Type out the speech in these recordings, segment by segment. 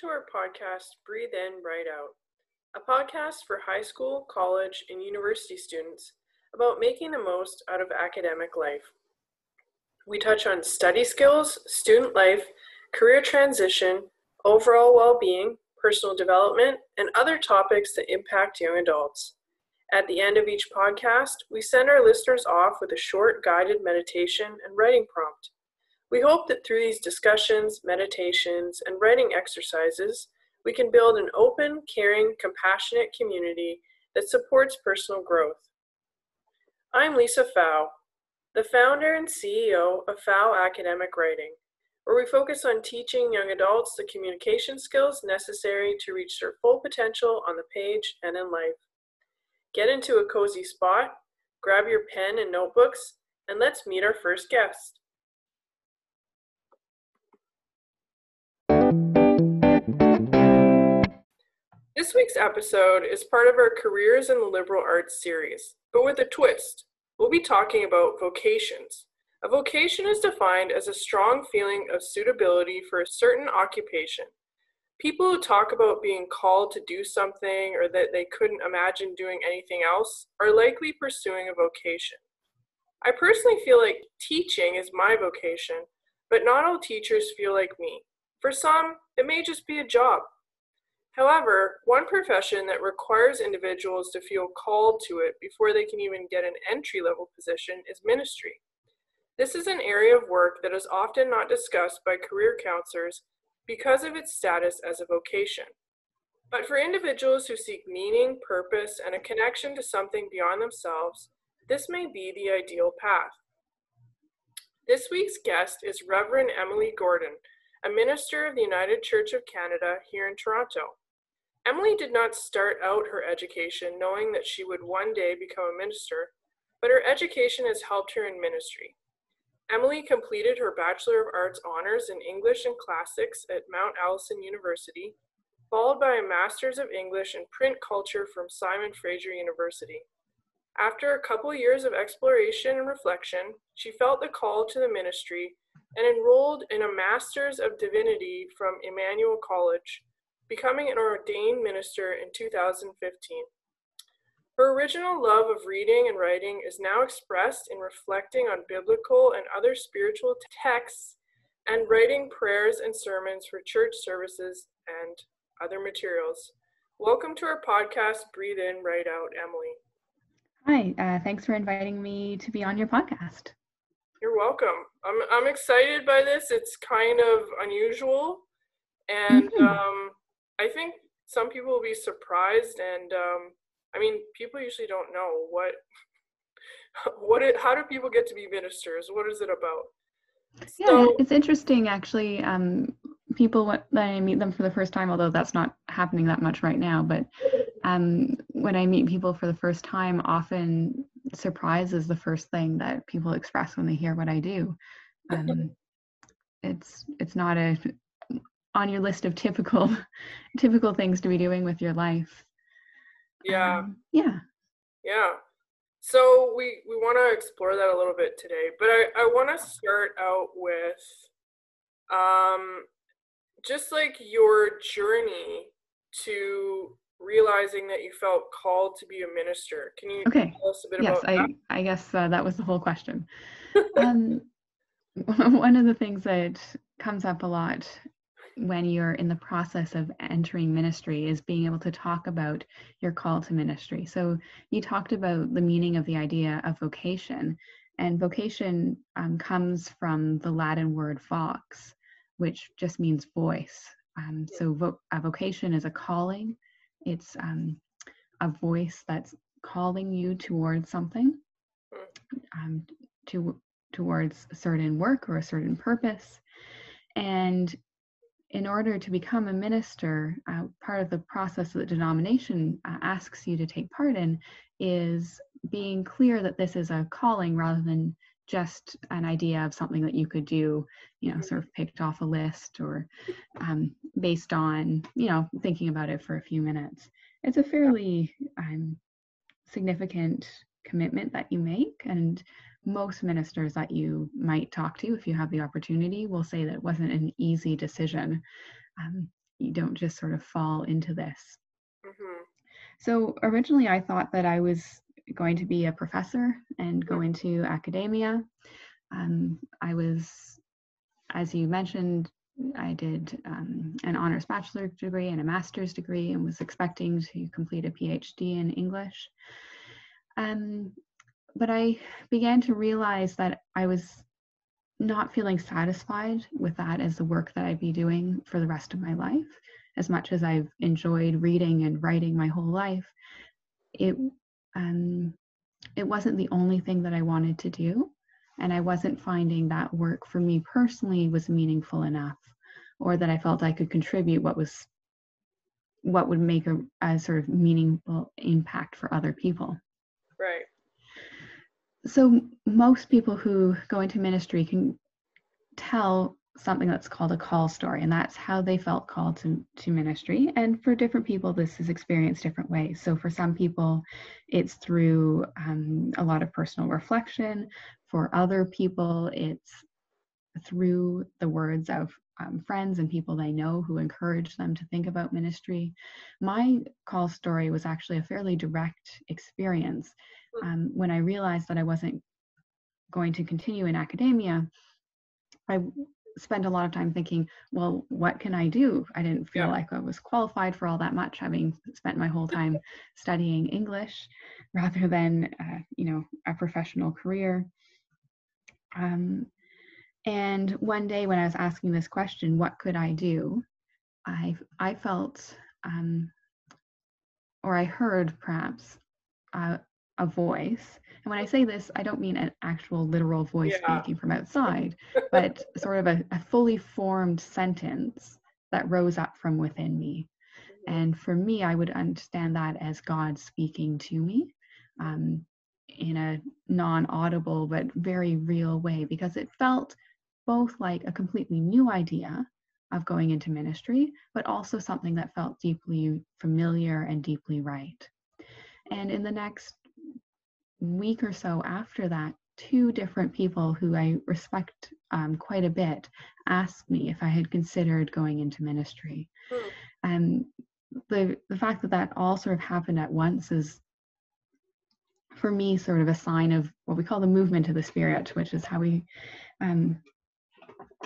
To our podcast, Breathe In, Write Out, a podcast for high school, college, and university students about making the most out of academic life. We touch on study skills, student life, career transition, overall well being, personal development, and other topics that impact young adults. At the end of each podcast, we send our listeners off with a short guided meditation and writing prompt. We hope that through these discussions, meditations, and writing exercises, we can build an open, caring, compassionate community that supports personal growth. I'm Lisa Pfau, the founder and CEO of Pfau Academic Writing, where we focus on teaching young adults the communication skills necessary to reach their full potential on the page and in life. Get into a cozy spot, grab your pen and notebooks, and let's meet our first guest. This week's episode is part of our Careers in the Liberal Arts series, but with a twist. We'll be talking about vocations. A vocation is defined as a strong feeling of suitability for a certain occupation. People who talk about being called to do something or that they couldn't imagine doing anything else are likely pursuing a vocation. I personally feel like teaching is my vocation, but not all teachers feel like me. For some, it may just be a job. However, one profession that requires individuals to feel called to it before they can even get an entry level position is ministry. This is an area of work that is often not discussed by career counselors because of its status as a vocation. But for individuals who seek meaning, purpose, and a connection to something beyond themselves, this may be the ideal path. This week's guest is Reverend Emily Gordon, a minister of the United Church of Canada here in Toronto. Emily did not start out her education knowing that she would one day become a minister, but her education has helped her in ministry. Emily completed her Bachelor of Arts honors in English and Classics at Mount Allison University, followed by a Master's of English in Print Culture from Simon Fraser University. After a couple years of exploration and reflection, she felt the call to the ministry and enrolled in a Master's of Divinity from Emmanuel College, becoming an ordained minister in 2015. Her original love of reading and writing is now expressed in reflecting on biblical and other spiritual texts and writing prayers and sermons for church services and other materials. Welcome to our podcast, Breathe In, Write Out, Emily. Hi, uh, thanks for inviting me to be on your podcast. You're welcome. I'm, I'm excited by this. It's kind of unusual. And mm-hmm. um, I think some people will be surprised, and um, I mean, people usually don't know what what it. How do people get to be ministers? What is it about? Yeah, so, it's interesting actually. Um, people when I meet them for the first time, although that's not happening that much right now, but um, when I meet people for the first time, often surprise is the first thing that people express when they hear what I do. Um, it's it's not a on your list of typical typical things to be doing with your life. Yeah. Um, yeah. Yeah. So we we want to explore that a little bit today but i i want to start out with um just like your journey to realizing that you felt called to be a minister. Can you okay. tell us a bit yes, about I, that? I guess uh, that was the whole question. Um, one of the things that comes up a lot when you're in the process of entering ministry is being able to talk about your call to ministry. So you talked about the meaning of the idea of vocation, and vocation um, comes from the Latin word vox, which just means voice. Um, so vo- a vocation is a calling. It's um, a voice that's calling you towards something, um, to towards a certain work or a certain purpose. And in order to become a minister, uh, part of the process that the denomination uh, asks you to take part in is being clear that this is a calling rather than just an idea of something that you could do, you know, sort of picked off a list or um, based on, you know, thinking about it for a few minutes. It's a fairly um, significant commitment that you make. And most ministers that you might talk to, if you have the opportunity, will say that it wasn't an easy decision. Um, you don't just sort of fall into this. Mm-hmm. So originally, I thought that I was going to be a professor and go into academia. Um, I was, as you mentioned, I did um, an honors bachelor degree and a master's degree and was expecting to complete a PhD in English. Um, but I began to realize that I was not feeling satisfied with that as the work that I'd be doing for the rest of my life. As much as I've enjoyed reading and writing my whole life, it um, it wasn't the only thing that I wanted to do, and I wasn't finding that work for me personally was meaningful enough, or that I felt I could contribute what was what would make a, a sort of meaningful impact for other people. So most people who go into ministry can tell something that's called a call story and that's how they felt called to, to ministry. And for different people this is experienced different ways. So for some people it's through um, a lot of personal reflection. For other people it's through the words of um, friends and people they know who encourage them to think about ministry. My call story was actually a fairly direct experience um, when I realized that I wasn't going to continue in academia, I spent a lot of time thinking, well, what can I do? I didn't feel yeah. like I was qualified for all that much, having spent my whole time studying English rather than, uh, you know, a professional career. Um, and one day when I was asking this question, what could I do? I I felt, um, or I heard perhaps, uh, a voice. And when I say this, I don't mean an actual literal voice yeah. speaking from outside, but sort of a, a, fully formed sentence that rose up from within me. And for me, I would understand that as God speaking to me um, in a non audible but very real way because it felt both like a completely new idea of going into ministry, but also something that felt deeply familiar and deeply right. And in the next week or so after that, two different people who I respect um, quite a bit asked me if I had considered going into ministry. Mm. Um, the the fact that that all sort of happened at once is for me sort of a sign of what we call the movement of the spirit, which is how we um,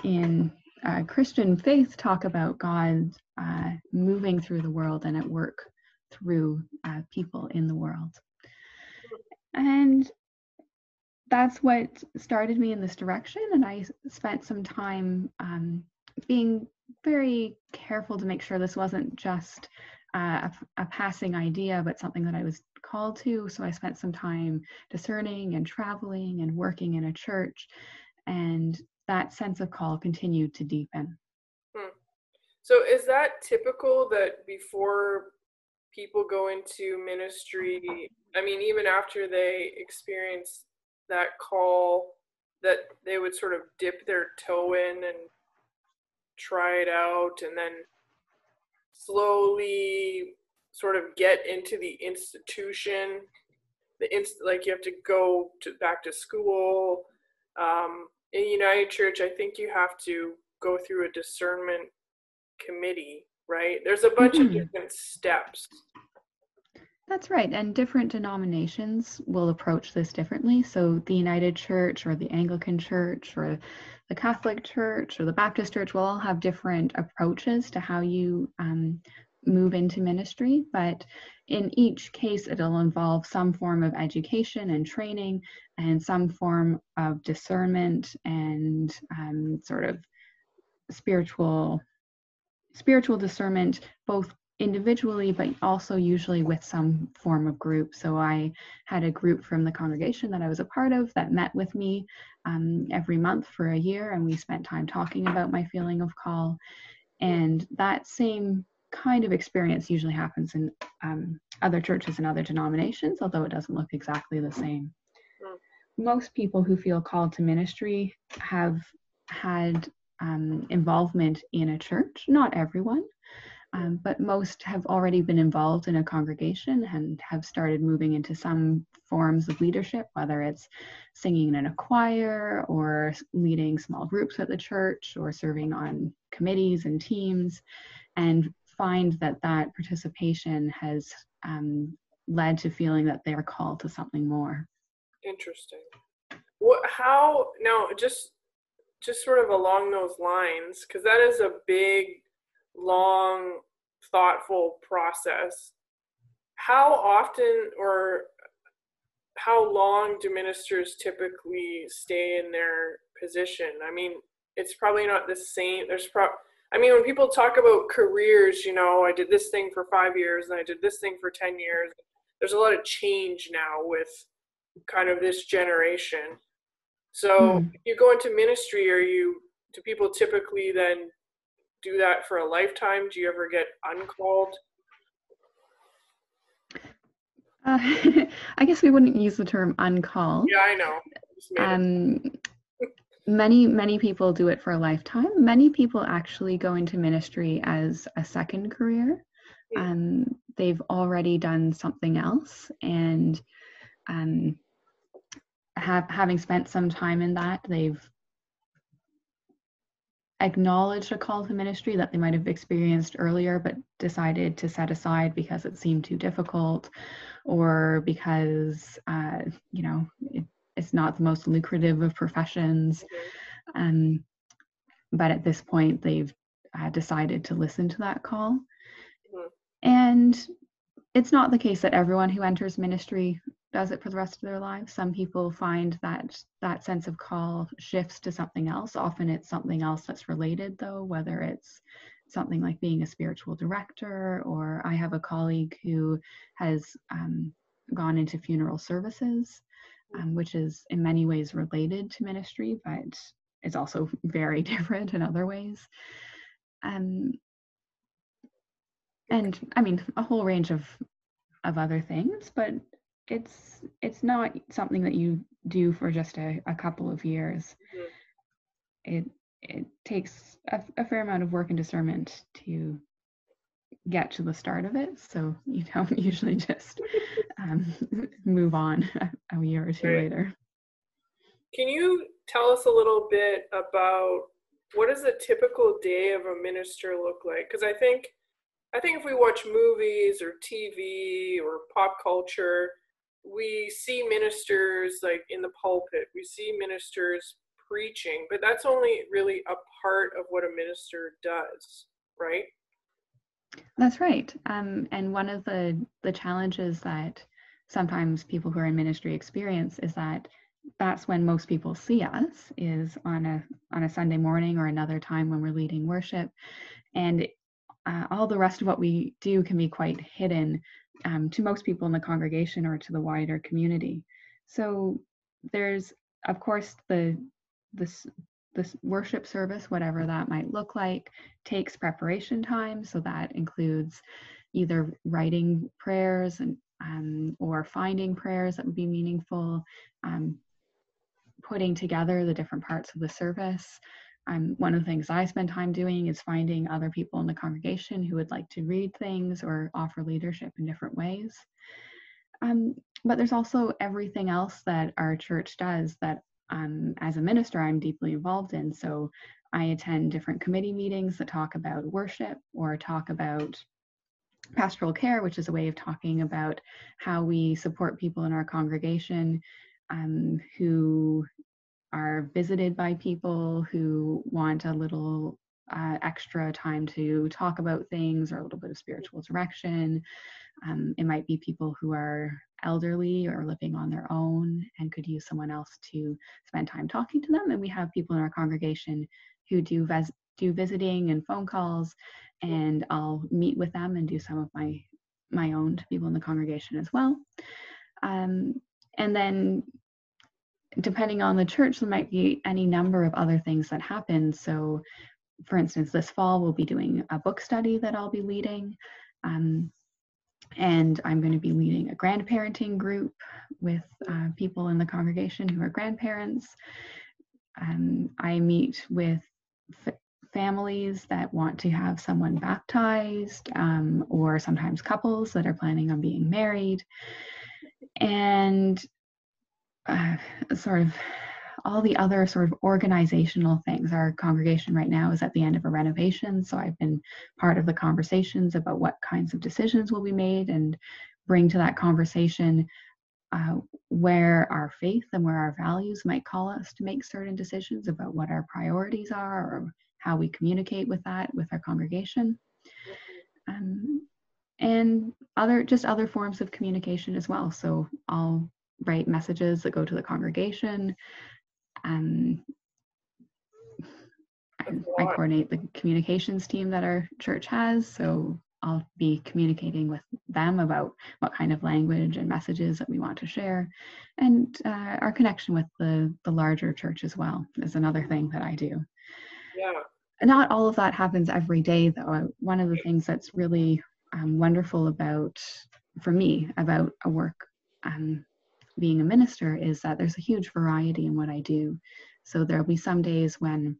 in uh, Christian faith talk about God uh, moving through the world and at work through uh, people in the world. And that's what started me in this direction. And I spent some time um, being very careful to make sure this wasn't just uh, a, a, passing idea, but something that I was called to. So I spent some time discerning and traveling and working in a church. And that sense of call continued to deepen. Hmm. So is that typical that before people go into ministry i mean even after they experience that call that they would sort of dip their toe in and try it out and then slowly sort of get into the institution the inst- like you have to go to back to school um, in united church i think you have to go through a discernment committee right? There's a bunch mm-hmm. of different steps. That's right. And different denominations will approach this differently. So the United Church or the Anglican Church or the Catholic Church or the Baptist Church will all have different approaches to how you um, move into ministry. But in each case, it'll involve some form of education and training and some form of discernment and um, sort of spiritual spiritual discernment both individually but also usually with some form of group so i had a group from the congregation that i was a part of that met with me um, every month for a year and we spent time talking about my feeling of call and that same kind of experience usually happens in um, other churches and other denominations although it doesn't look exactly the same most people who feel called to ministry have had um, involvement in a church, not everyone. Um, but most have already been involved in a congregation and have started moving into some forms of leadership, whether it's singing in a choir or leading small groups at the church or serving on committees and teams, and find that that participation has um, led to feeling that they are called to something more. Interesting. What? How? Now, just just sort of along those lines, because that is a big, long, thoughtful process. How often or how long do ministers typically stay in their position? I mean, it's probably not the same. There's pro. I mean, when people talk about careers, you know, I did this thing for five years and I did this thing for 10 years. There's a lot of change now with kind of this generation. So mm. you go into ministry, are you, do people typically then do that for a lifetime? Do you ever get uncalled? Uh, I guess we wouldn't use the term uncalled. Yeah, I know. Um, many many people do it for a lifetime. Many people actually go into ministry as a second career. Um, they've already done something else, and um, have having spent some time in that, they've acknowledged a call to ministry that they might have experienced earlier but decided to set aside because it seemed too difficult or because uh, you know it, it's not the most lucrative of professions. Um, but at this point they've uh, decided to listen to that call. Mm-hmm. and it's not the case that everyone who enters ministry does it for the rest of their lives. Some people find that that sense of call shifts to something else. Often it's something else that's related, though, whether it's something like being a spiritual director, or I have a colleague who has um, gone into funeral services, um, which is in many ways related to ministry, but it's also very different in other ways. Um, and I mean, a whole range of of other things, but it's it's not something that you do for just a, a couple of years. Mm-hmm. It it takes a, a, fair amount of work and discernment to get to the start of it. So you don't usually just um, move on a, a, year or two right. later. Can you tell us a little bit about what does a typical day of a minister look like? Because I think I think if we watch movies or TV or pop culture, we see ministers like in the pulpit, we see ministers preaching, but that's only really a part of what a minister does, right? That's right. Um, and one of the the challenges that sometimes people who are in ministry experience is that that's when most people see us is on a on a Sunday morning or another time when we're leading worship, and uh, all the rest of what we do can be quite hidden um, to most people in the congregation or to the wider community. So there's, of course, the this this worship service, whatever that might look like, takes preparation time. So that includes either writing prayers and um, or finding prayers that would be meaningful, um, putting together the different parts of the service, um, one of the things I spend time doing is finding other people in the congregation who would like to read things or offer leadership in different ways. Um, but there's also everything else that our church does that um, as a minister I'm deeply involved in. So I attend different committee meetings that talk about worship or talk about pastoral care, which is a way of talking about how we support people in our congregation um, who are visited by people who want a little uh, extra time to talk about things or a little bit of spiritual direction. Um, it might be people who are elderly or living on their own and could use someone else to spend time talking to them. And we have people in our congregation who do ves- do visiting and phone calls, and I'll meet with them and do some of my my own to people in the congregation as well. Um, and then depending on the church, there might be any number of other things that happen. So, for instance, this fall we'll be doing a book study that I'll be leading. Um, and I'm going to be leading a grandparenting group with uh, people in the congregation who are grandparents. Um, I meet with f- families that want to have someone baptized, um, or sometimes couples that are planning on being married, and uh, sort of all the other sort of organizational things. Our congregation right now is at the end of a renovation, so I've been part of the conversations about what kinds of decisions will be made and bring to that conversation uh, where our faith and where our values might call us to make certain decisions about what our priorities are or how we communicate with that with our congregation. Um, and other just other forms of communication as well. So I'll write messages that go to the congregation. Um, I, I coordinate the communications team that our church has. So I'll be communicating with them about what kind of language and messages that we want to share. And uh, our connection with the, the larger church as well is another thing that I do. Yeah. Not all of that happens every day, though. One of the things that's really um, wonderful about, for me, about a work um, being a minister is that there's a huge variety in what I do. So there'll be some days when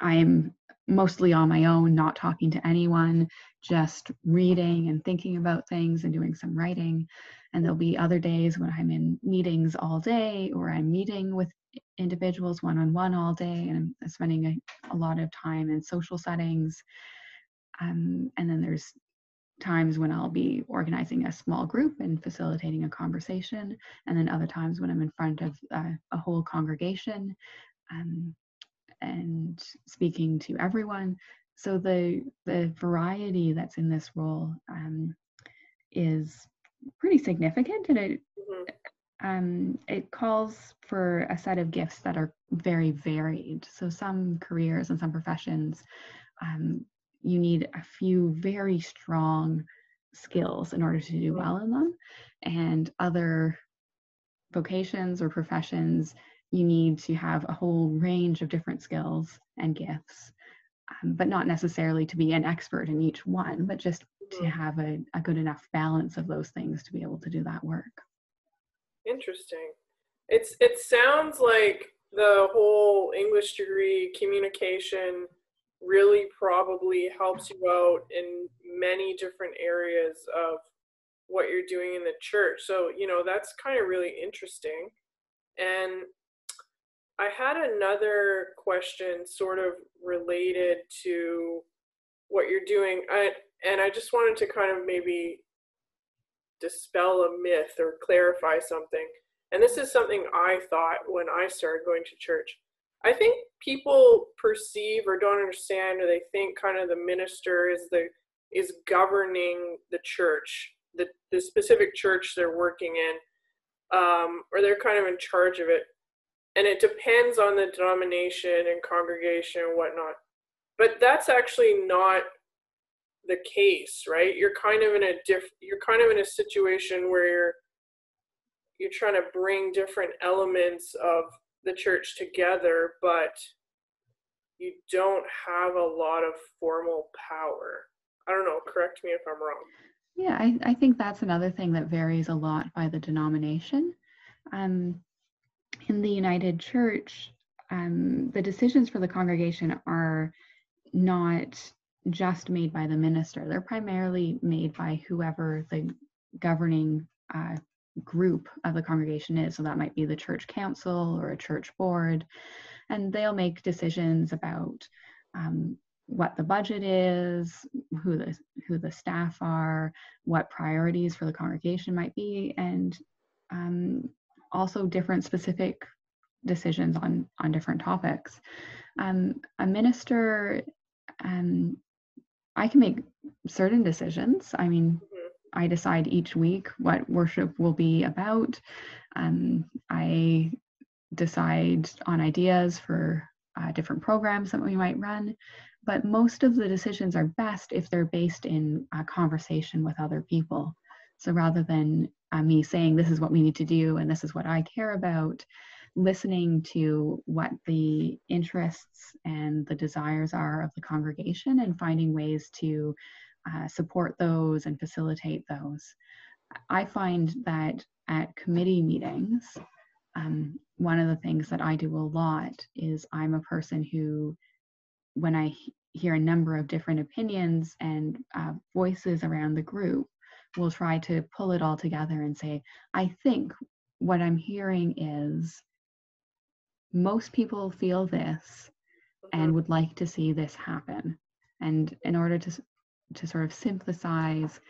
I'm mostly on my own, not talking to anyone, just reading and thinking about things and doing some writing. And there'll be other days when I'm in meetings all day or I'm meeting with individuals one on one all day and I'm spending a, a, lot of time in social settings. Um, and then there's times when I'll be organizing a small group and facilitating a conversation, and then other times when I'm in front of uh, a whole congregation. Um, and speaking to everyone. So the the variety that's in this role um, is pretty significant, and it mm-hmm. um, it calls for a set of gifts that are very varied. So some careers and some professions, um, you need a few very strong skills in order to do well in them, and other vocations or professions you need to have a whole range of different skills and gifts, um, but not necessarily to be an expert in each one, but just to mm-hmm. have a, a good enough balance of those things to be able to do that work. Interesting. It's it sounds like the whole English degree communication really probably helps you out in many different areas of what you're doing in the church. So, you know, that's kind of really interesting. And I had another question sort of related to what you're doing. I, and I just wanted to kind of maybe dispel a myth or clarify something. And this is something I thought when I started going to church. I think people perceive or don't understand or they think kind of the minister is the is governing the church, the, the specific church they're working in, um, or they're kind of in charge of it and it depends on the denomination and congregation and whatnot. But that's actually not the case, right? You're kind of in a diff you're kind of in a situation where you're you're trying to bring different elements of the church together, but you don't have a lot of formal power. I don't know, correct me if I'm wrong. Yeah, I, I think that's another thing that varies a lot by the denomination. Um, in the United Church, um, the decisions for the congregation are not just made by the minister. They're primarily made by whoever the governing uh, group of the congregation is. So that might be the church council or a church board. And they'll make decisions about um, what the budget is, who the who the staff are, what priorities for the congregation might be, and um, also different specific decisions on on different topics. Um, a minister, um, I can make certain decisions. I mean. I decide each week what worship will be about. Um, I decide on ideas for uh, different programs that we might run. But most of the decisions are best if they're based in a conversation with other people. So rather than uh, me saying this is what we need to do and this is what I care about, listening to what the interests and the desires are of the congregation and finding ways to uh, support those and facilitate those. I find that at committee meetings, um, one of the things that I do a lot is I'm a person who when I hear a number of different opinions and uh, voices around the group, we'll try to pull it all together and say, I think what I'm hearing is most people feel this and mm-hmm. would like to see this happen. And in order to, to sort of synthesize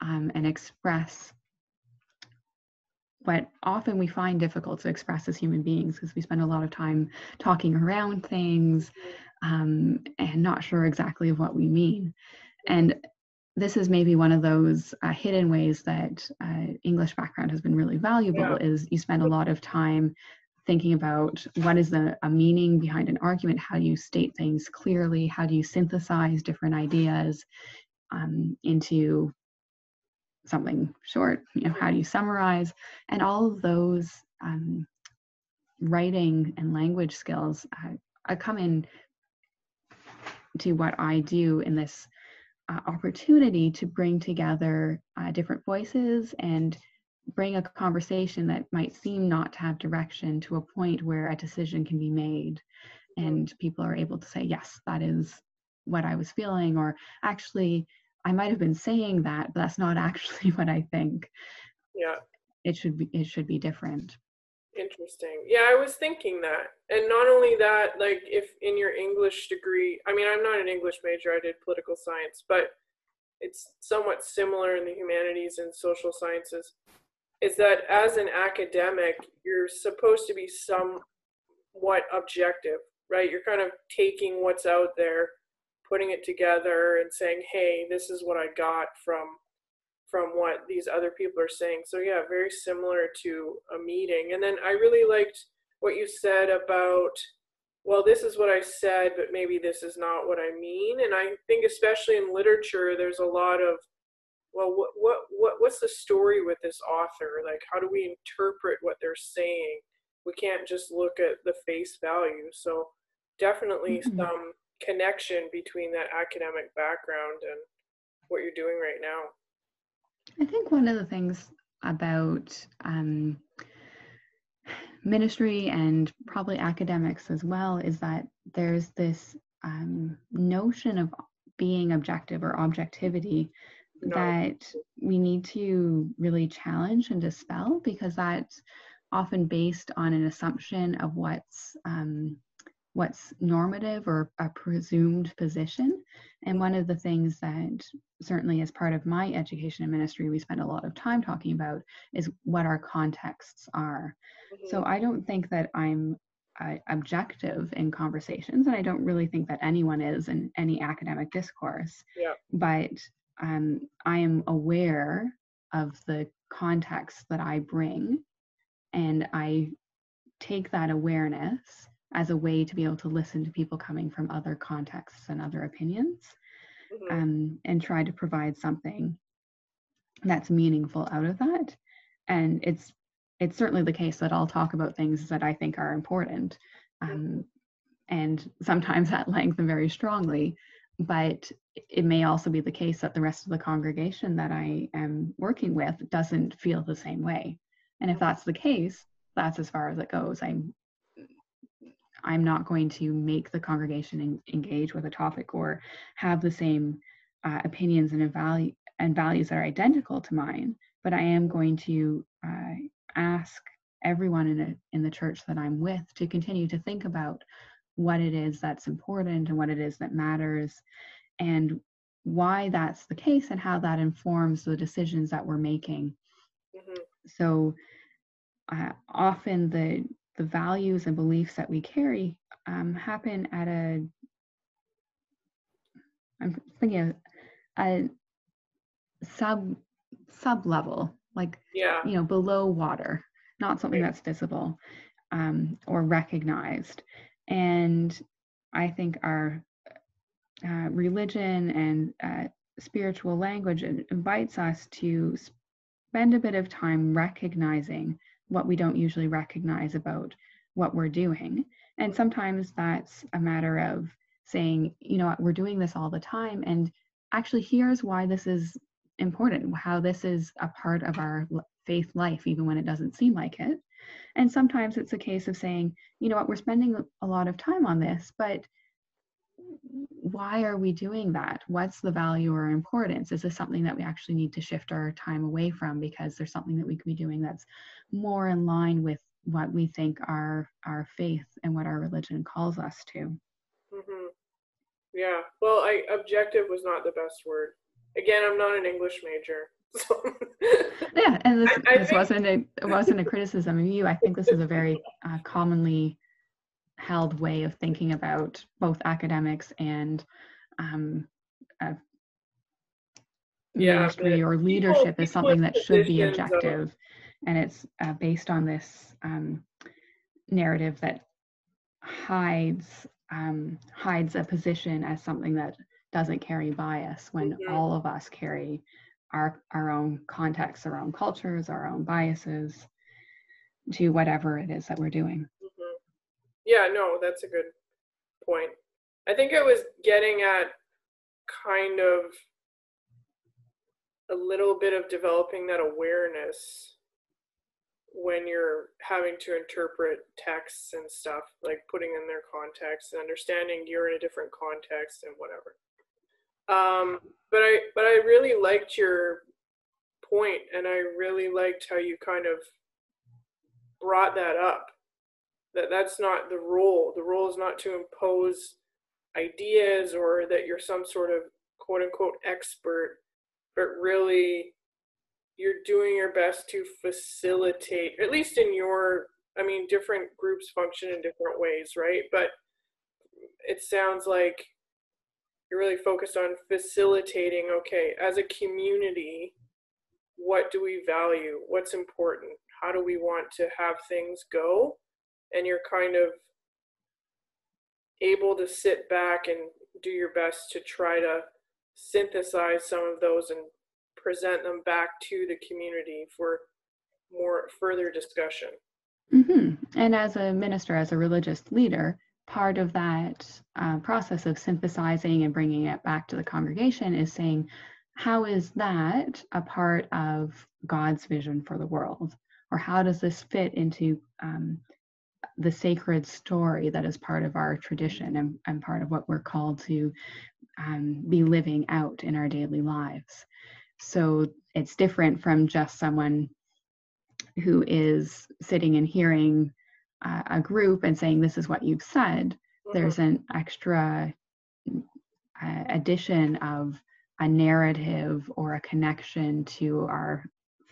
um, and express what often we find difficult to express as human beings because we spend a lot of time talking around things um, and not sure exactly of what we mean. And this is maybe one of those uh, hidden ways that uh, English background has been really valuable yeah. is you spend a lot of time thinking about what is the a meaning behind an argument, how do you state things clearly, how do you synthesize different ideas um, into something short, you know, how do you summarize, and all of those um, writing and language skills uh, come in to what I do in this uh, opportunity to bring together uh, different voices and bring a conversation that might seem not to have direction to a point where a decision can be made and people are able to say yes that is what i was feeling or actually i might have been saying that but that's not actually what i think. Yeah. It should be it should be different. Interesting. Yeah i was thinking that. And not only that like if in your english degree i mean i'm not an english major i did political science but it's somewhat similar in the humanities and social sciences is that as an academic, you're supposed to be somewhat objective, right? You're kind of taking what's out there, putting it together, and saying, "Hey, this is what I got from from what these other people are saying." So yeah, very similar to a meeting. And then I really liked what you said about well, this is what I said, but maybe this is not what I mean. And I think, especially in literature, there's a lot of well what, what what what's the story with this author like how do we interpret what they're saying we can't just look at the face value so definitely mm-hmm. some connection between that academic background and what you're doing right now i think one of the things about um, ministry and probably academics as well is that there's this um, notion of being objective or objectivity no. that we need to really challenge and dispel because that's often based on an assumption of what's um, what's normative or a presumed position. And one of the things that certainly as part of my education and ministry we spend a lot of time talking about is what our contexts are. Mm-hmm. So I don't think that I'm uh, objective in conversations, and I don't really think that anyone is in any academic discourse. Yeah. But um, I am aware of the context that I bring, and I take that awareness as a way to be able to listen to people coming from other contexts and other opinions mm-hmm. um, and try to provide something that's meaningful out of that. And it's it's certainly the case that I'll talk about things that I think are important, um, mm-hmm. and sometimes at length and very strongly but it may also be the case that the rest of the congregation that I am working with doesn't feel the same way. And if that's the case, that's as far as it goes. I'm I'm not going to make the congregation engage with a topic or have the same uh, opinions and value and values that are identical to mine, but I am going to uh, ask everyone in a, in the church that I'm with to continue to think about what it is that's important and what it is that matters and why that's the case and how that informs the decisions that we're making mm-hmm. so uh, often the the values and beliefs that we carry um, happen at a i'm thinking of a sub sub level like yeah you know below water not something right. that's visible um, or recognized and I think our uh, religion and uh, spiritual language invites us to spend a bit of time recognizing what we don't usually recognize about what we're doing. And sometimes that's a matter of saying, you know what, we're doing this all the time. And actually, here's why this is important, how this is a part of our faith life, even when it doesn't seem like it. And sometimes it's a case of saying, you know what, we're spending a lot of time on this, but why are we doing that? What's the value or importance? Is this something that we actually need to shift our time away from because there's something that we could be doing that's more in line with what we think our our faith and what our religion calls us to? Mm-hmm. Yeah. Well, I objective was not the best word. Again, I'm not an English major. So. yeah, and this, I, I this think... wasn't a it wasn't a criticism of you. I think this is a very uh, commonly held way of thinking about both academics and um, uh, yeah, or leadership is something that should be objective, of... and it's uh, based on this um, narrative that hides um, hides a position as something that doesn't carry bias when mm-hmm. all of us carry our our own contexts, our own cultures, our own biases to whatever it is that we're doing. Yeah, no, that's a good point. I think I was getting at kind of a little bit of developing that awareness when you're having to interpret texts and stuff, like putting in their context and understanding you're in a different context and whatever. Um, but I but I really liked your point and I really liked how you kind of brought that up that that's not the role the role is not to impose ideas or that you're some sort of quote unquote expert but really you're doing your best to facilitate at least in your i mean different groups function in different ways right? But it sounds like you're really focused on facilitating okay as a community what do we value? What's important? How do we want to have things go and you're kind of able to sit back and do your best to try to synthesize some of those and present them back to the community for more further discussion. Mm-hmm. And as a minister, as a religious leader, part of that uh, process of synthesizing and bringing it back to the congregation is saying, how is that a part of God's vision for the world? Or how does this fit into um, the sacred story that is part of our tradition and, and part of what we're called to um, be living out in our daily lives. So it's different from just someone who is sitting and hearing uh, a group and saying, This is what you've said. Mm-hmm. There's an extra uh, addition of a narrative or a connection to our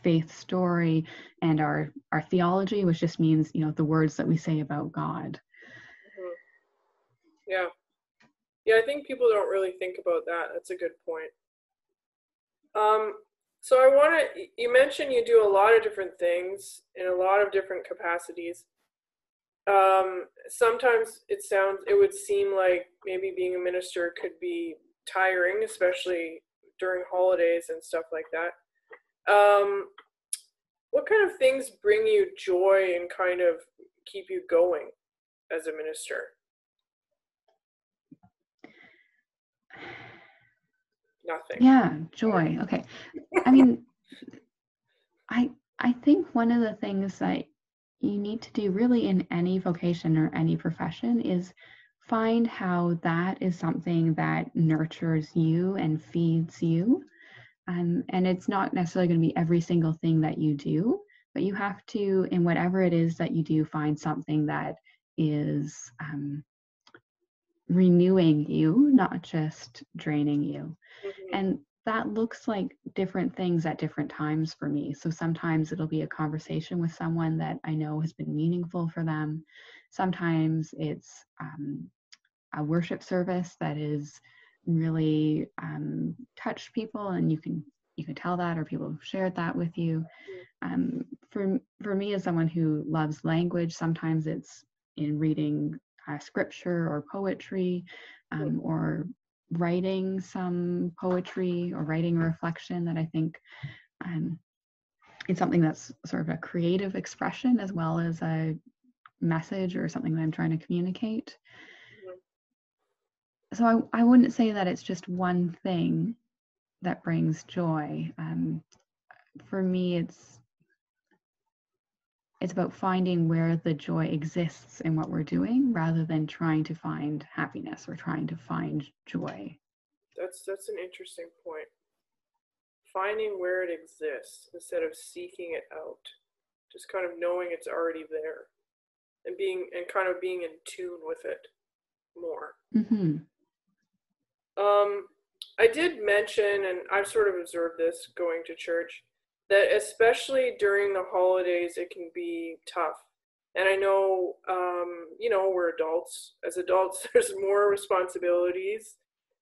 faith story and our our theology which just means you know the words that we say about god. Mm-hmm. yeah. Yeah i think people don't really think about that. That's a good point. Um so i want to you mentioned you do a lot of different things in a lot of different capacities. Um sometimes it sounds it would seem like maybe being a minister could be tiring especially during holidays and stuff like that um, what kind of things bring you joy and kind of keep you going as a minister? Nothing. Yeah, joy. Okay. I mean, I I think one of the things that you need to do really in any vocation or any profession is find how that is something that nurtures you and feeds you um, and it's not necessarily going to be every single thing that you do, but you have to, in whatever it is that you do, find something that is um, renewing you, not just draining you. Mm-hmm. And that looks like different things at different times for me. So sometimes it'll be a conversation with someone that I know has been meaningful for them. Sometimes it's um, a worship service that is really um, touched people and you can you can tell that or people have shared that with you. Um, for for me as someone who loves language sometimes it's in reading uh, scripture or poetry um, or writing some poetry or writing a reflection that i think um, it's something that's sort of a creative expression as well as a message or something that i'm trying to communicate so I, I wouldn't say that it's just one thing that brings joy. Um, for me, it's it's about finding where the joy exists in what we're doing rather than trying to find happiness or trying to find joy. That's that's an interesting point. Finding where it exists instead of seeking it out. Just kind of knowing it's already there and being and kind of being in tune with it more. Mm-hmm. Um, I did mention, and I've sort of observed this going to church, that especially during the holidays, it can be tough. And I know, um, you know, we're adults. As adults, there's more responsibilities.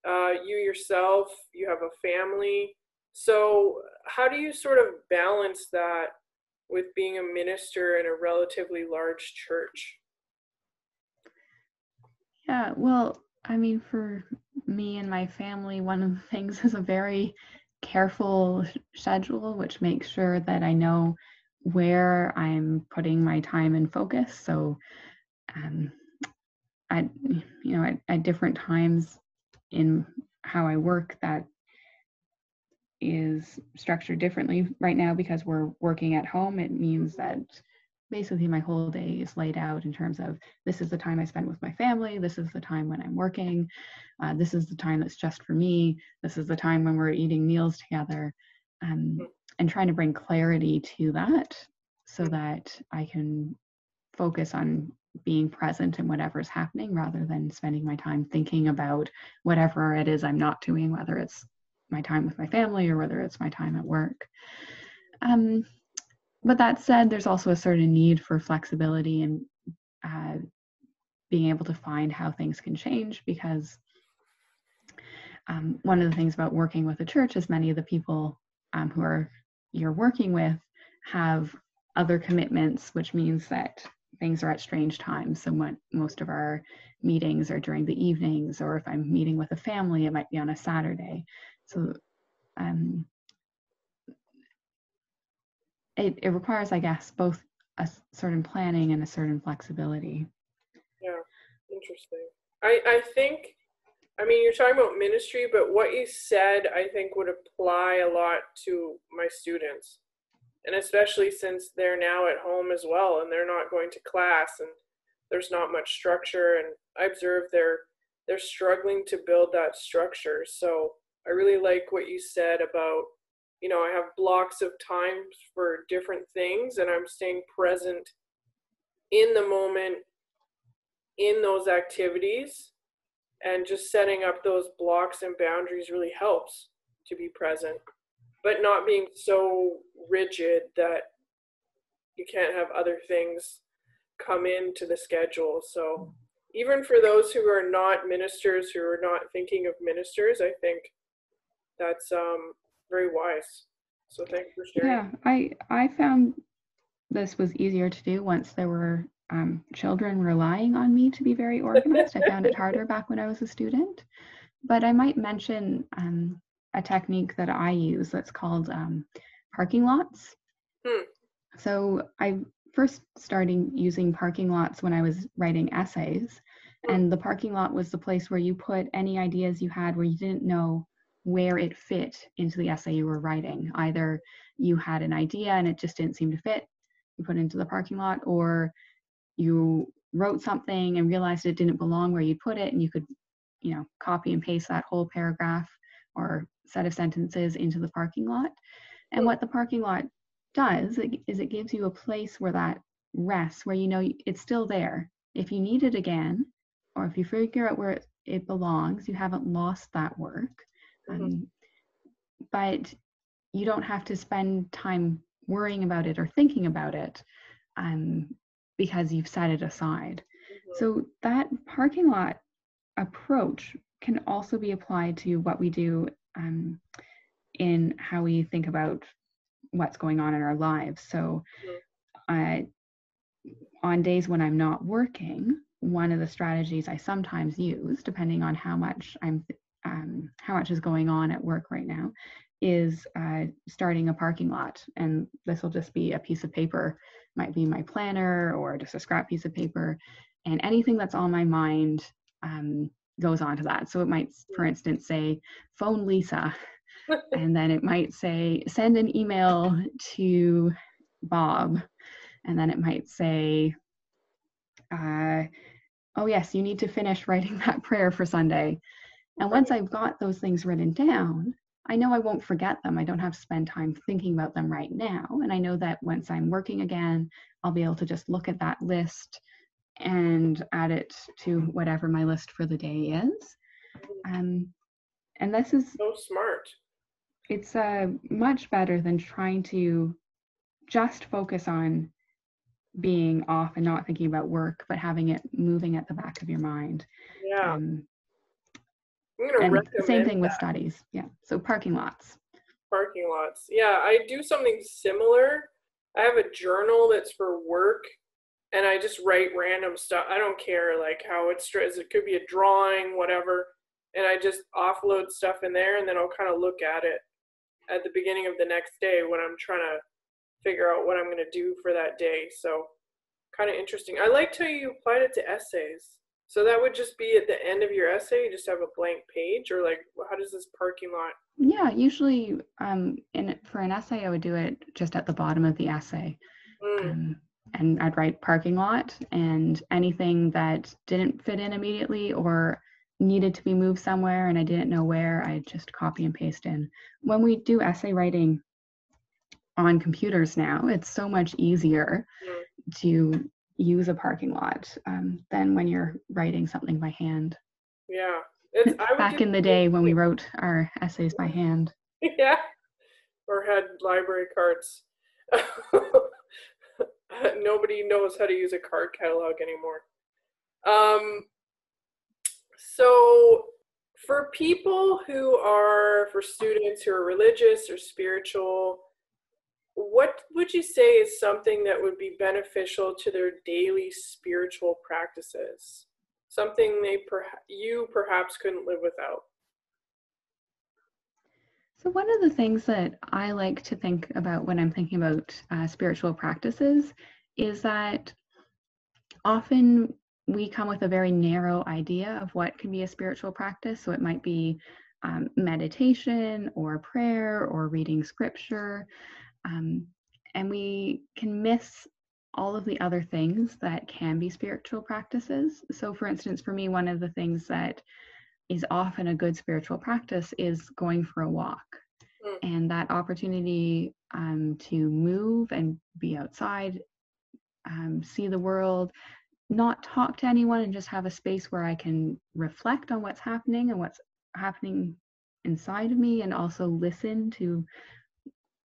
Uh, you yourself, you have a family. So, how do you sort of balance that with being a minister in a relatively large church? Yeah, well, I mean, for me and my family, one of the things is a very careful schedule, which makes sure that I know where I'm putting my time and focus. So, um, at you know, at, at different times in how I work, that is structured differently right now because we're working at home. It means that basically my whole day is laid out in terms of this is the time I spend with my family, this is the time when I'm working, uh, this is the time that's just for me, this is the time when we're eating meals together, um, and trying to bring clarity to that so that I can focus on being present in whatever's happening rather than spending my time thinking about whatever it is I'm not doing, whether it's my time with my family or whether it's my time at work. Um, but that said, there's also a certain need for flexibility and uh, being able to find how things can change because um, one of the things about working with a church is many of the people um, who are you're working with have other commitments, which means that things are at strange times. So what, most of our meetings are during the evenings, or if I'm meeting with a family, it might be on a Saturday. So um, it, it requires, I guess, both a certain planning and a certain flexibility. Yeah, interesting. I, I think, I mean, you're talking about ministry, but what you said, I think, would apply a lot to my students. And especially since they're now at home as well and they're not going to class and there's not much structure. And I observe they're, they're struggling to build that structure. So I really like what you said about you know, I have blocks of time for different things and I'm staying present in the moment in those activities. And just setting up those blocks and boundaries really helps to be present but not being so rigid that you can't have other things come into the schedule. So even for those who are not ministers who are not thinking of ministers i think that's um very wise. So thank you for sharing. Yeah, I I found this was easier to do once there were um, children relying on me to be very organized. I found it harder back when I was a student. But I might mention um, a technique that I use that's called um, parking lots. Hmm. So I first started using parking lots when I was writing essays. Hmm. And the parking lot was the place where you put any ideas you had where you didn't know where it fit into the essay you were writing. Either you had an idea and it just didn't seem to fit, you put it into the parking lot, or you wrote something and realized it didn't belong where you put it and you could, you know, copy and paste that whole paragraph or set of sentences into the parking lot. And what the parking lot does is it gives you a place where that rests, where you know it's still there. If you need it again, or if you figure out where it belongs, you haven't lost that work. Mm-hmm. Um, but you don't have to spend time worrying about it or thinking about it um, because you've set it aside. Mm-hmm. So that parking lot approach can also be applied to what we do um, in how we think about what's going on in our lives. So, mm-hmm. uh, on days when I'm not working, one of the strategies I sometimes use, depending on how much I'm um, how much is going on at work right now is uh, starting a parking lot. And this will just be a piece of paper might be my planner or just a scrap piece of paper. And anything that's on my mind um, goes onto that. So it might for instance say phone lisa. And then it might say send an email to bob. And then it might say, uh, oh, yes, you need to finish writing that prayer for Sunday. And once I've got those things written down, I know I won't forget them. I don't have to spend time thinking about them right now. And I know that once I'm working again, I'll be able to just look at that list and add it to whatever my list for the day is. Um, and this is so smart. It's uh, much better than trying to just focus on being off and not thinking about work, but having it moving at the back of your mind. Yeah. Um, same thing that. with studies. Yeah. So parking lots. Parking lots. Yeah, I do something similar. I have a journal that's for work and I just write random stuff. I don't care like how it's it could be a drawing, whatever. And I just offload stuff in there and then I'll kind of look at it at the beginning of the next day when I'm trying to figure out what I'm going to do for that day. So kind of interesting. I liked how you applied it to essays. So that would just be at the end of your essay, you just have a blank page, or like how does this parking lot? Yeah, usually um, in for an essay, I would do it just at the bottom of the essay, mm. um, and I'd write parking lot and anything that didn't fit in immediately or needed to be moved somewhere and I didn't know where, I just copy and paste in. When we do essay writing on computers now, it's so much easier mm. to use a parking lot um, than when you're writing something by hand. Yeah. It's back in the day when we wrote our essays by hand. Yeah. Or had library cards. Nobody knows how to use a card catalog anymore. Um, so, for people who are, for students who are religious or spiritual, what would you say is something that would be beneficial to their daily spiritual practices? Something they per- you perhaps couldn't live without. So, one of the things that I like to think about when I'm thinking about uh, spiritual practices is that often we come with a very narrow idea of what can be a spiritual practice. So, it might be um, meditation or prayer or reading scripture. Um, and we can miss all of the other things that can be spiritual practices. So, for instance, for me, one of the things that is often a good spiritual practice is going for a walk. Mm. And that opportunity um, to move and be outside, um, see the world, not talk to anyone, and just have a space where I can reflect on what's happening and what's happening inside of me, and also listen to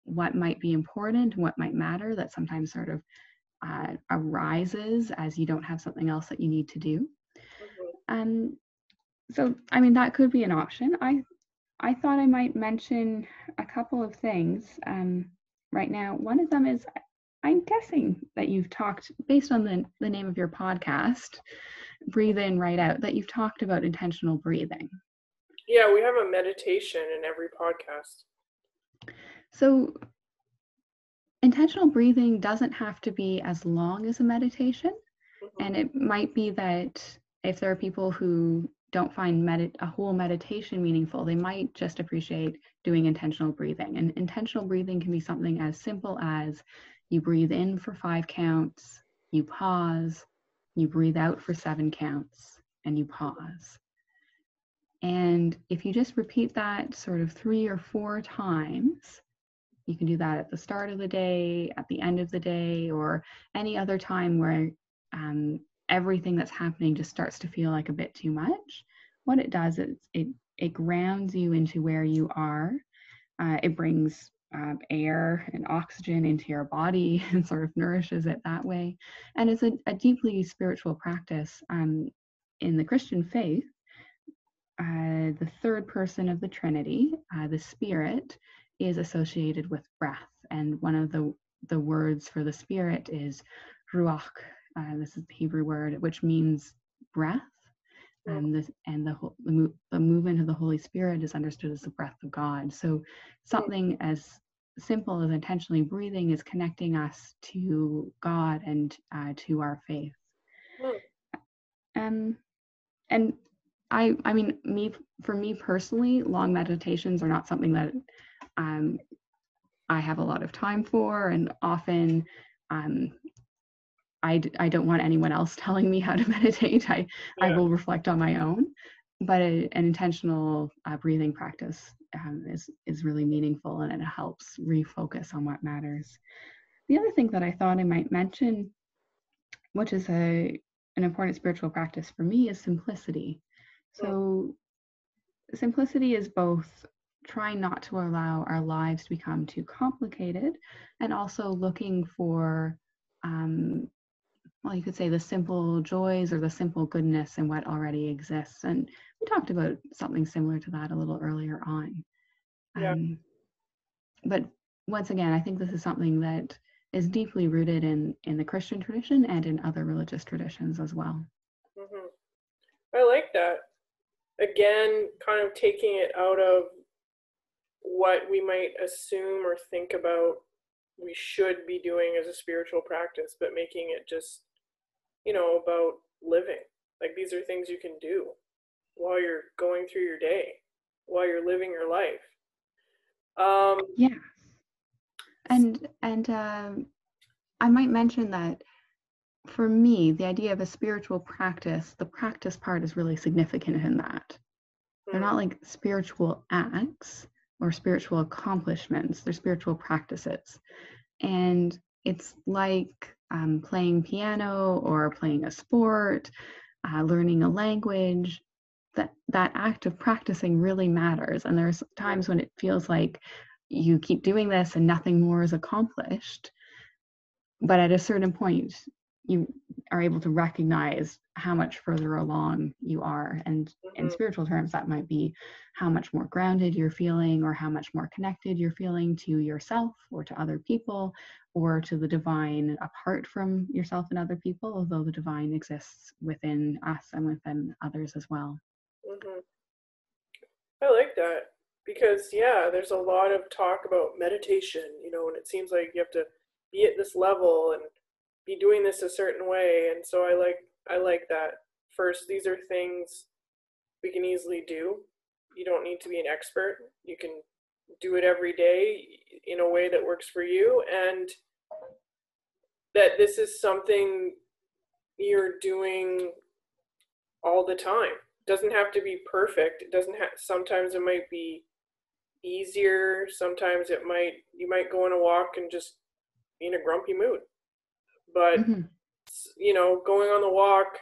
what might be important, what might matter, that sometimes sort of uh, arises as you don't have something else that you need to do. Mm-hmm. Um, so, I mean, that could be an option. I, I thought I might mention a couple of things um, right now. One of them is I'm guessing that you've talked, based on the, the name of your podcast, Breathe In, Write Out, that you've talked about intentional breathing. Yeah, we have a meditation in every podcast. So, intentional breathing doesn't have to be as long as a meditation. Mm-hmm. And it might be that if there are people who don't find med- a whole meditation meaningful, they might just appreciate doing intentional breathing. And intentional breathing can be something as simple as you breathe in for five counts, you pause, you breathe out for seven counts, and you pause. And if you just repeat that sort of three or four times, you can do that at the start of the day, at the end of the day, or any other time where um, everything that's happening just starts to feel like a bit too much. What it does is it, it grounds you into where you are. Uh, it brings um, air and oxygen into your body and sort of nourishes it that way. And it's a, a deeply spiritual practice um, in the Christian faith. Uh, the third person of the Trinity, uh, the Spirit, is associated with breath. And one of the, the words for the spirit is ruach. Uh, this is the Hebrew word, which means breath. And, this, and the, the, the movement of the Holy Spirit is understood as the breath of God. So something as simple as intentionally breathing is connecting us to God and uh, to our faith. Um, and I, I mean, me for me personally, long meditations are not something that um, I have a lot of time for, and often um, I, I don't want anyone else telling me how to meditate. I, yeah. I will reflect on my own. But a, an intentional uh, breathing practice um, is, is really meaningful and it helps refocus on what matters. The other thing that I thought I might mention, which is a, an important spiritual practice for me, is simplicity. So, simplicity is both trying not to allow our lives to become too complicated and also looking for um, well you could say the simple joys or the simple goodness in what already exists and we talked about something similar to that a little earlier on yeah. Um, but once again i think this is something that is deeply rooted in in the christian tradition and in other religious traditions as well mm-hmm. i like that again kind of taking it out of what we might assume or think about we should be doing as a spiritual practice, but making it just, you know, about living. Like these are things you can do while you're going through your day, while you're living your life. Um, yeah. And and um, I might mention that for me, the idea of a spiritual practice, the practice part is really significant in that. They're not hmm. like spiritual acts, or spiritual accomplishments, they're spiritual practices. And it's like um, playing piano or playing a sport, uh, learning a language. That, that act of practicing really matters. And there's times when it feels like you keep doing this and nothing more is accomplished. But at a certain point, you are able to recognize how much further along you are and mm-hmm. in spiritual terms that might be how much more grounded you're feeling or how much more connected you're feeling to yourself or to other people or to the divine apart from yourself and other people although the divine exists within us and within others as well mm-hmm. i like that because yeah there's a lot of talk about meditation you know and it seems like you have to be at this level and be doing this a certain way and so i like i like that. First these are things we can easily do. You don't need to be an expert. You can do it every day in a way that works for you and that this is something you're doing all the time. It doesn't have to be perfect. It doesn't have sometimes it might be easier. Sometimes it might you might go on a walk and just be in a grumpy mood but mm-hmm. you know going on the walk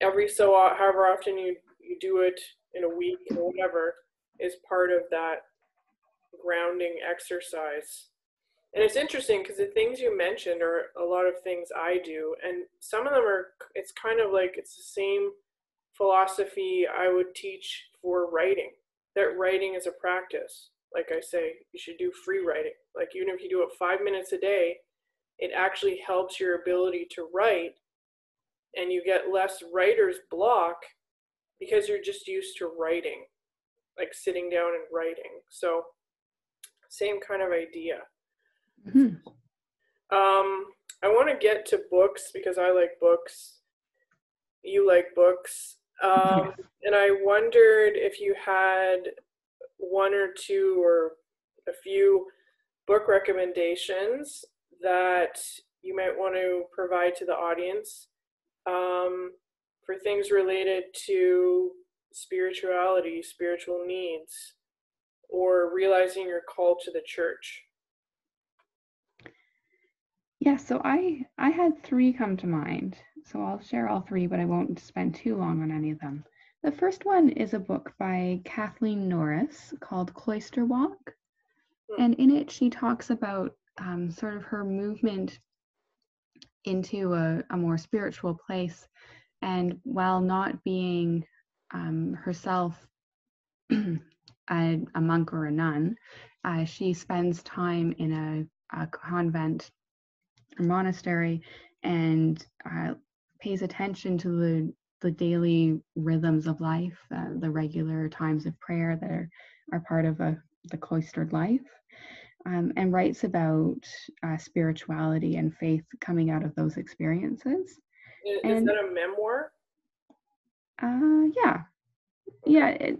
every so however often you you do it in a week or whatever is part of that grounding exercise. And it's interesting because the things you mentioned are a lot of things i do and some of them are it's kind of like it's the same philosophy i would teach for writing that writing is a practice. Like i say you should do free writing. Like even if you do it five minutes a day it actually helps your ability to write and you get less writer's block because you're just used to writing like sitting down and writing. So same kind of idea. Mm-hmm. um i want to get to books because i like books. You like books. Um and i wondered if you had one or two or a few book recommendations that you might want to provide to the audience um, for things related to spirituality, spiritual needs, or realizing your call to the church? Yeah, so I I had three come to mind. So I'll share all three, but I won't spend too long on any of them. The first one is a book by Kathleen Norris called Cloister Walk. Hmm. And in it, she talks about um, sort of her movement into a, a, more spiritual place. And while not being um, herself a, a, monk or a nun, uh, she spends time in a, a convent or monastery and uh, pays attention to the, the daily rhythms of life, uh, the regular times of prayer that are, are part of a, the cloistered life um, and writes about uh, spirituality and faith coming out of those experiences. Is, and, that a memoir? Uh, yeah, yeah. It,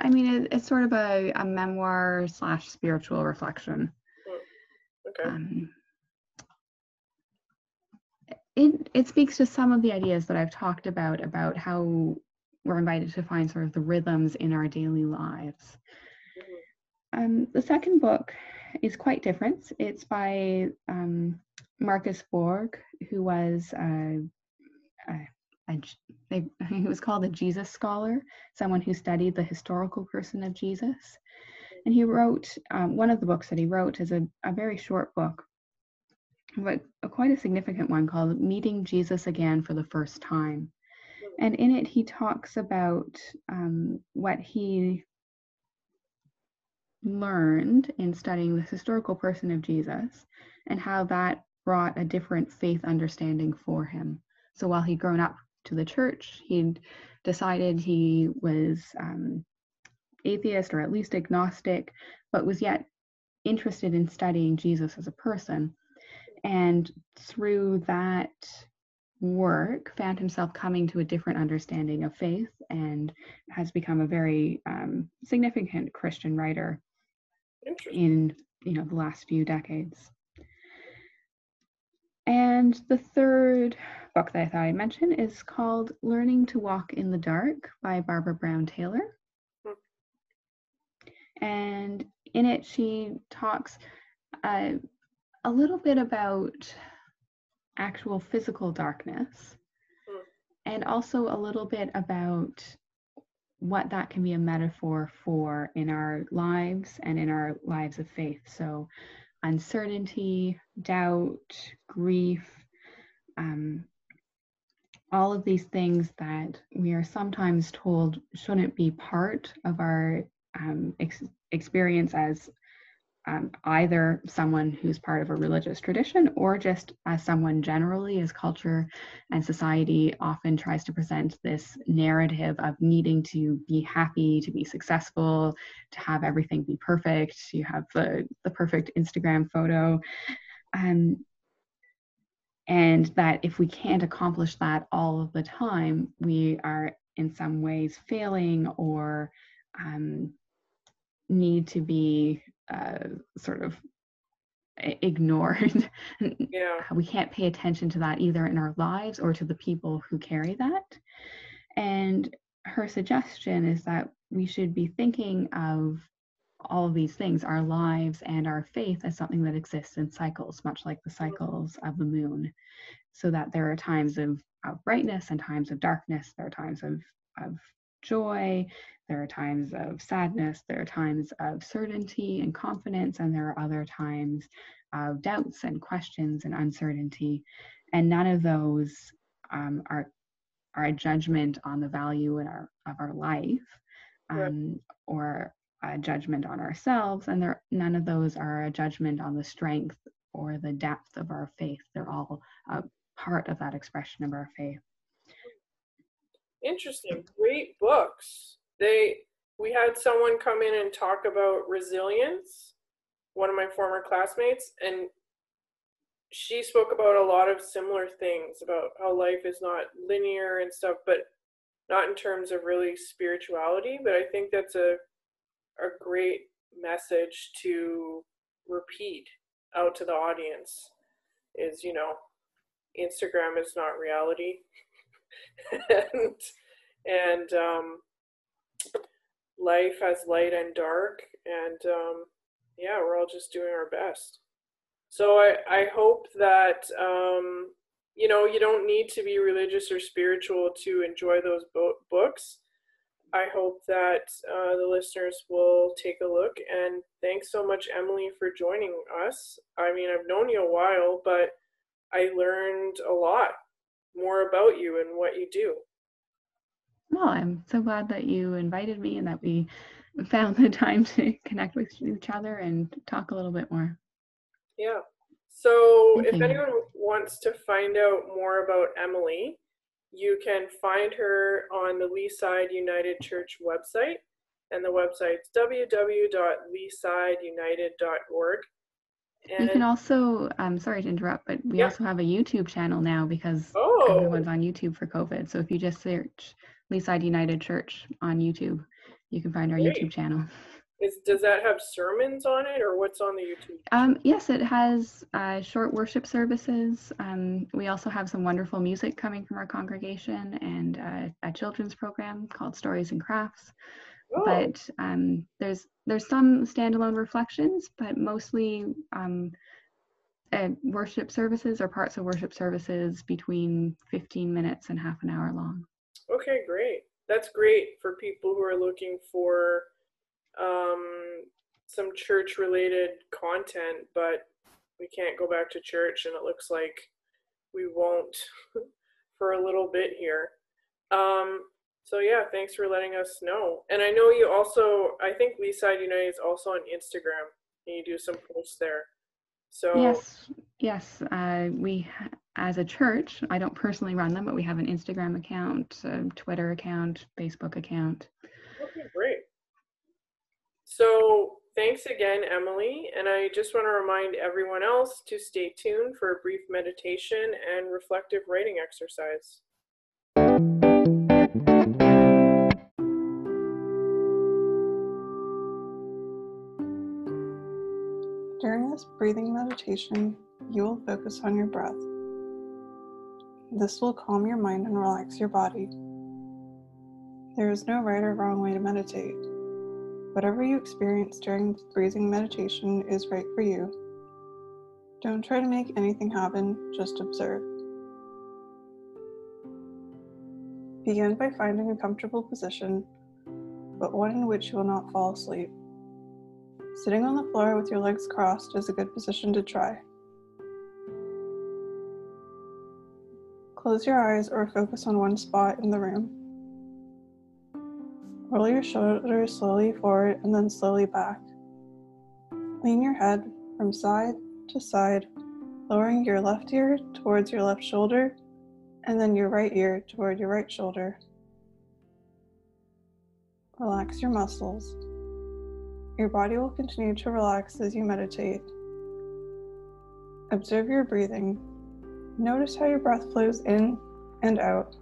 I mean, it, it's sort of a, a memoir slash spiritual reflection. Hmm. Okay. Um, it it speaks to some of the ideas that I've talked about about how we're invited to find sort of the rhythms in our daily lives. Mm-hmm. Um, the second book is quite different. It's by um, Marcus Borg, who was uh, a, a, they, he was called a Jesus scholar, someone who studied the historical person of Jesus. And he wrote um, one of the books that he wrote is a, a very short book, but a, quite a significant one called Meeting Jesus Again for the First Time. And in it, he talks about um, what he learned in studying the historical person of Jesus and how that brought a different faith understanding for him. So while he'd grown up to the church, he'd decided he was um, atheist or at least agnostic, but was yet interested in studying Jesus as a person. And through that work, found himself coming to a different understanding of faith and has become a very um, significant Christian writer in you know the last few decades. And the third book that I thought I'd mention is called Learning to Walk in the Dark by Barbara Brown Taylor. Hmm. And in it, she talks uh, a little bit about actual physical darkness hmm. and also a little bit about what that can be a metaphor for in our lives and in our lives of faith. So, uncertainty, doubt, grief, um, all of these things that we are sometimes told shouldn't be part of our um, ex- experience as um, either someone who's part of a religious tradition or just as someone generally as culture and society often tries to present this narrative of needing to be happy to be successful to have everything be perfect you have the, the perfect instagram photo. Um, and that if we can't accomplish that all of the time we are in some ways failing or um, need to be uh, sort of ignored. Yeah. we can't pay attention to that either in our lives or to the people who carry that. And her suggestion is that we should be thinking of all of these things, our lives and our faith, as something that exists in cycles, much like the cycles of the moon. So that there are times of, of brightness and times of darkness, there are times of, of joy, there are times of sadness, there are times of certainty and confidence, and there are other times of doubts and questions and uncertainty. And none of those um, are, are a judgment on the value in our, of our life um, or a judgment on ourselves. And there, none of those are a judgment on the strength or the depth of our faith. They're all a part of that expression of our faith. Interesting. Great books they we had someone come in and talk about resilience one of my former classmates and she spoke about a lot of similar things about how life is not linear and stuff but not in terms of really spirituality but i think that's a a great message to repeat out to the audience is you know instagram is not reality and and um life has light and dark, and um, yeah, we're all just doing our best. So I, I hope that um, you know you don't need to be religious or spiritual to enjoy those bo- books. I hope that uh, the listeners will take a look. And thanks so much, Emily, for joining us. I mean, I've known you a while, but I learned a lot more about you and what you do. Well, I'm so glad that you invited me and that we found the time to connect with each other and talk a little bit more. Yeah. So Thank if you. anyone wants to find out more about Emily, you can find her on the Leaside United Church website, and the website's www.leasideunited.org. And you can also, I'm sorry to interrupt, but we yeah. also have a YouTube channel now because oh. everyone's on YouTube for COVID. So if you just search Leaside United Church on YouTube. You can find our Great. YouTube channel. Is does that have sermons on it, or what's on the YouTube? Um, yes, it has uh, short worship services. Um, we also have some wonderful music coming from our congregation and uh, a children's program called Stories and Crafts. Oh. But um, there's there's some standalone reflections, but mostly um, uh, worship services or parts of worship services between 15 minutes and half an hour long. Okay, great. That's great for people who are looking for um, some church related content, but we can't go back to church, and it looks like we won't for a little bit here. Um, so yeah, thanks for letting us know. And I know you also, I think Leaside United is also on Instagram, and you do some posts there. So yes, yes, uh, we as a church, I don't personally run them, but we have an Instagram account, a Twitter account, Facebook account. Okay, great. So thanks again, Emily. And I just want to remind everyone else to stay tuned for a brief meditation and reflective writing exercise. This breathing meditation, you will focus on your breath. This will calm your mind and relax your body. There is no right or wrong way to meditate. Whatever you experience during breathing meditation is right for you. Don't try to make anything happen, just observe. Begin by finding a comfortable position, but one in which you will not fall asleep. Sitting on the floor with your legs crossed is a good position to try. Close your eyes or focus on one spot in the room. Roll your shoulders slowly forward and then slowly back. Lean your head from side to side, lowering your left ear towards your left shoulder and then your right ear toward your right shoulder. Relax your muscles. Your body will continue to relax as you meditate. Observe your breathing. Notice how your breath flows in and out.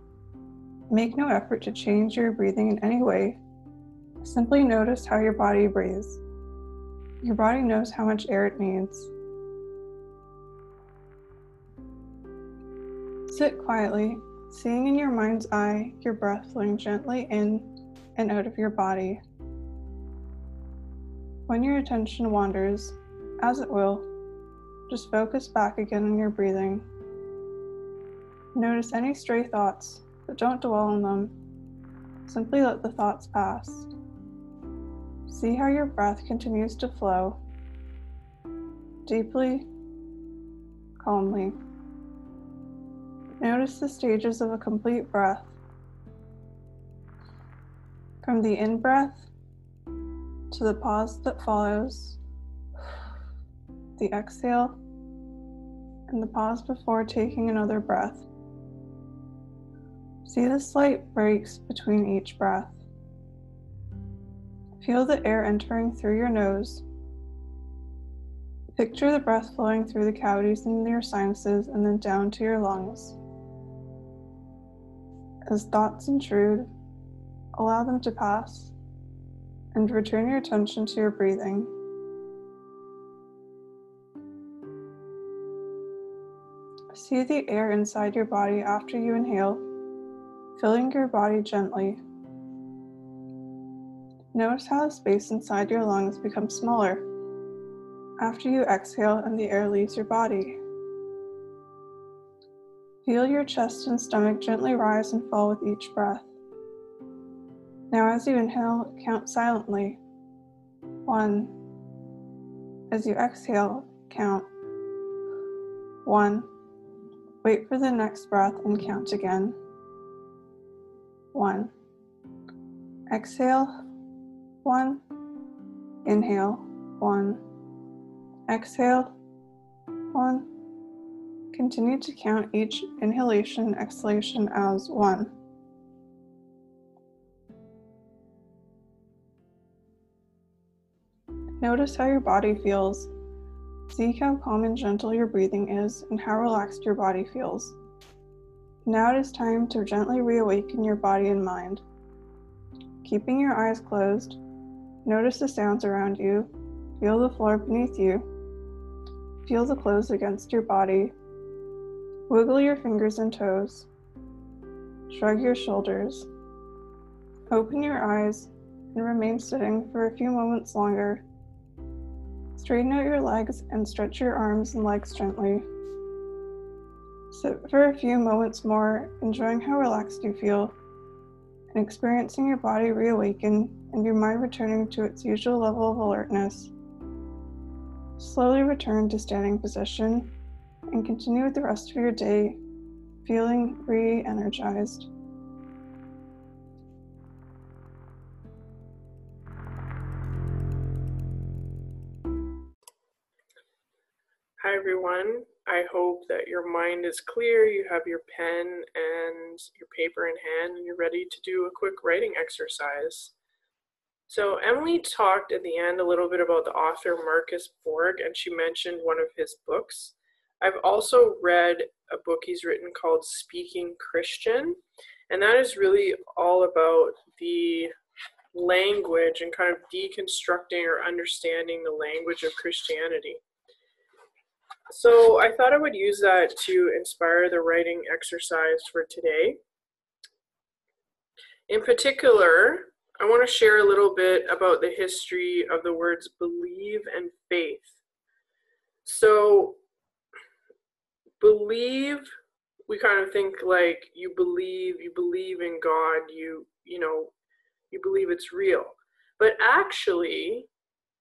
Make no effort to change your breathing in any way. Simply notice how your body breathes. Your body knows how much air it needs. Sit quietly, seeing in your mind's eye your breath flowing gently in and out of your body. When your attention wanders, as it will, just focus back again on your breathing. Notice any stray thoughts but don't dwell on them. Simply let the thoughts pass. See how your breath continues to flow deeply, calmly. Notice the stages of a complete breath. From the in breath to the pause that follows, the exhale, and the pause before taking another breath. See the slight breaks between each breath. Feel the air entering through your nose. Picture the breath flowing through the cavities in your sinuses and then down to your lungs. As thoughts intrude, allow them to pass and return your attention to your breathing. See the air inside your body after you inhale filling your body gently. Notice how the space inside your lungs becomes smaller after you exhale and the air leaves your body. Feel your chest and stomach gently rise and fall with each breath. Now, as you inhale, count silently. One. As you exhale, count. One. Wait for the next breath and count again. One. Exhale, one. Inhale, one. Exhale, one. Continue to count each inhalation exhalation as one. Notice how your body feels. See how calm and gentle your breathing is and how relaxed your body feels. Now it is time to gently reawaken your body and mind. Keeping your eyes closed, Notice the sounds around you. Feel the floor beneath you. Feel the clothes against your body. Wiggle your fingers and toes. Shrug your shoulders. Open your eyes and remain sitting for a few moments longer. Straighten out your legs and stretch your arms and legs gently. Sit for a few moments more, enjoying how relaxed you feel and experiencing your body reawaken and your mind returning to its usual level of alertness. Slowly return to standing position and continue with the rest of your day feeling re energized. Everyone. I hope that your mind is clear, you have your pen and your paper in hand, and you're ready to do a quick writing exercise. So, Emily talked at the end a little bit about the author Marcus Borg, and she mentioned one of his books. I've also read a book he's written called Speaking Christian, and that is really all about the language and kind of deconstructing or understanding the language of Christianity. So I thought I would use that to inspire the writing exercise for today. In particular, I want to share a little bit about the history of the words believe and faith. So, believe, we kind of think like you believe, you believe in God, you, you know, you believe it's real. But actually,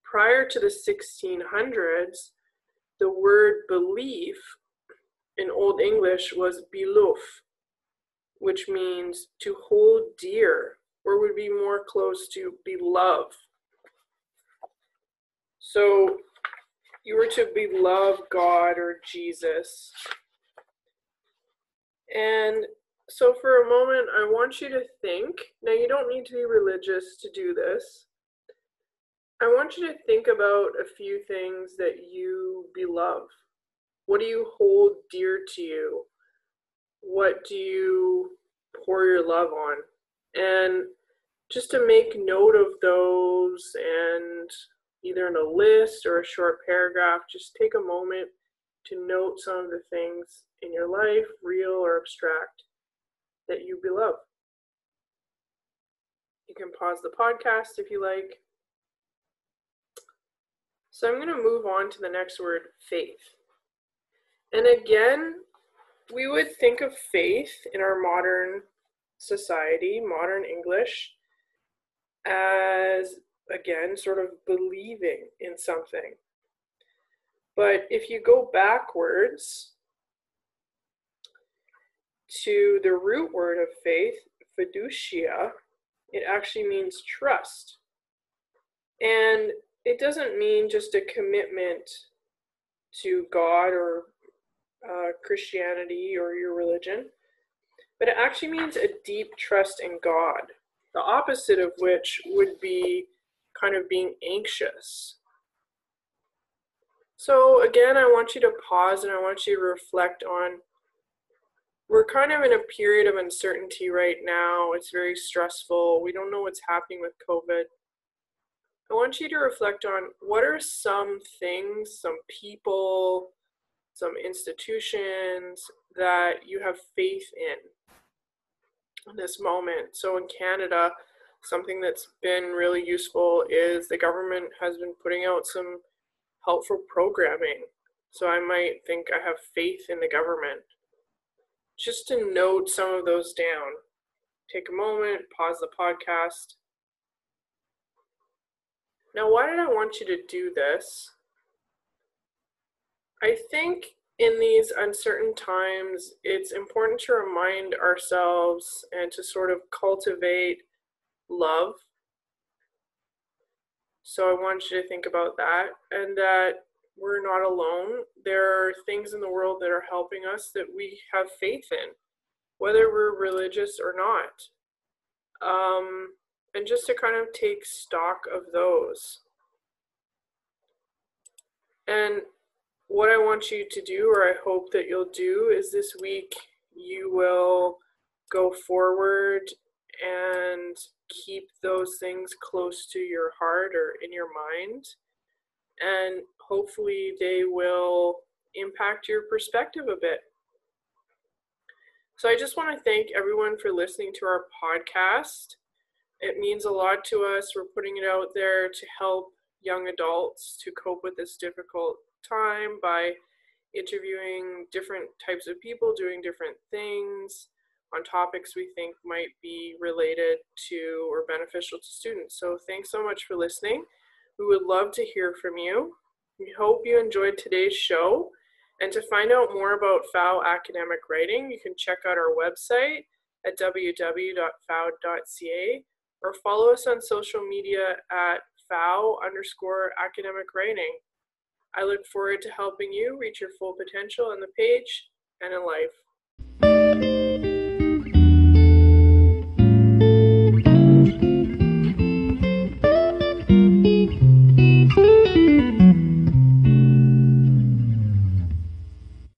prior to the 1600s, the word belief in Old English was biluf, which means to hold dear, or would be more close to beloved. So you were to beloved God or Jesus. And so for a moment, I want you to think. Now, you don't need to be religious to do this, I want you to think about a few things that you beloved. What do you hold dear to you? What do you pour your love on? And just to make note of those and either in a list or a short paragraph, just take a moment to note some of the things in your life, real or abstract, that you beloved. You can pause the podcast if you like so I'm going to move on to the next word, faith. And again, we would think of faith in our modern society, modern English, as again, sort of believing in something. But if you go backwards to the root word of faith, fiducia, it actually means trust. And it doesn't mean just a commitment to God or uh, Christianity or your religion, but it actually means a deep trust in God, the opposite of which would be kind of being anxious. So, again, I want you to pause and I want you to reflect on we're kind of in a period of uncertainty right now. It's very stressful. We don't know what's happening with COVID. I want you to reflect on what are some things, some people, some institutions that you have faith in in this moment. So in Canada, something that's been really useful is the government has been putting out some helpful programming. So I might think I have faith in the government. Just to note some of those down. Take a moment, pause the podcast, now, why did I want you to do this? I think in these uncertain times, it's important to remind ourselves and to sort of cultivate love. So I want you to think about that and that we're not alone. There are things in the world that are helping us that we have faith in, whether we're religious or not. Um, and just to kind of take stock of those. And what I want you to do, or I hope that you'll do, is this week you will go forward and keep those things close to your heart or in your mind. And hopefully, they will impact your perspective a bit. So, I just want to thank everyone for listening to our podcast. It means a lot to us. We're putting it out there to help young adults to cope with this difficult time by interviewing different types of people doing different things on topics we think might be related to or beneficial to students. So thanks so much for listening. We would love to hear from you. We hope you enjoyed today's show. And to find out more about FOW academic writing, you can check out our website at www.fow.ca or follow us on social media at FOW underscore academic writing. I look forward to helping you reach your full potential on the page and in life.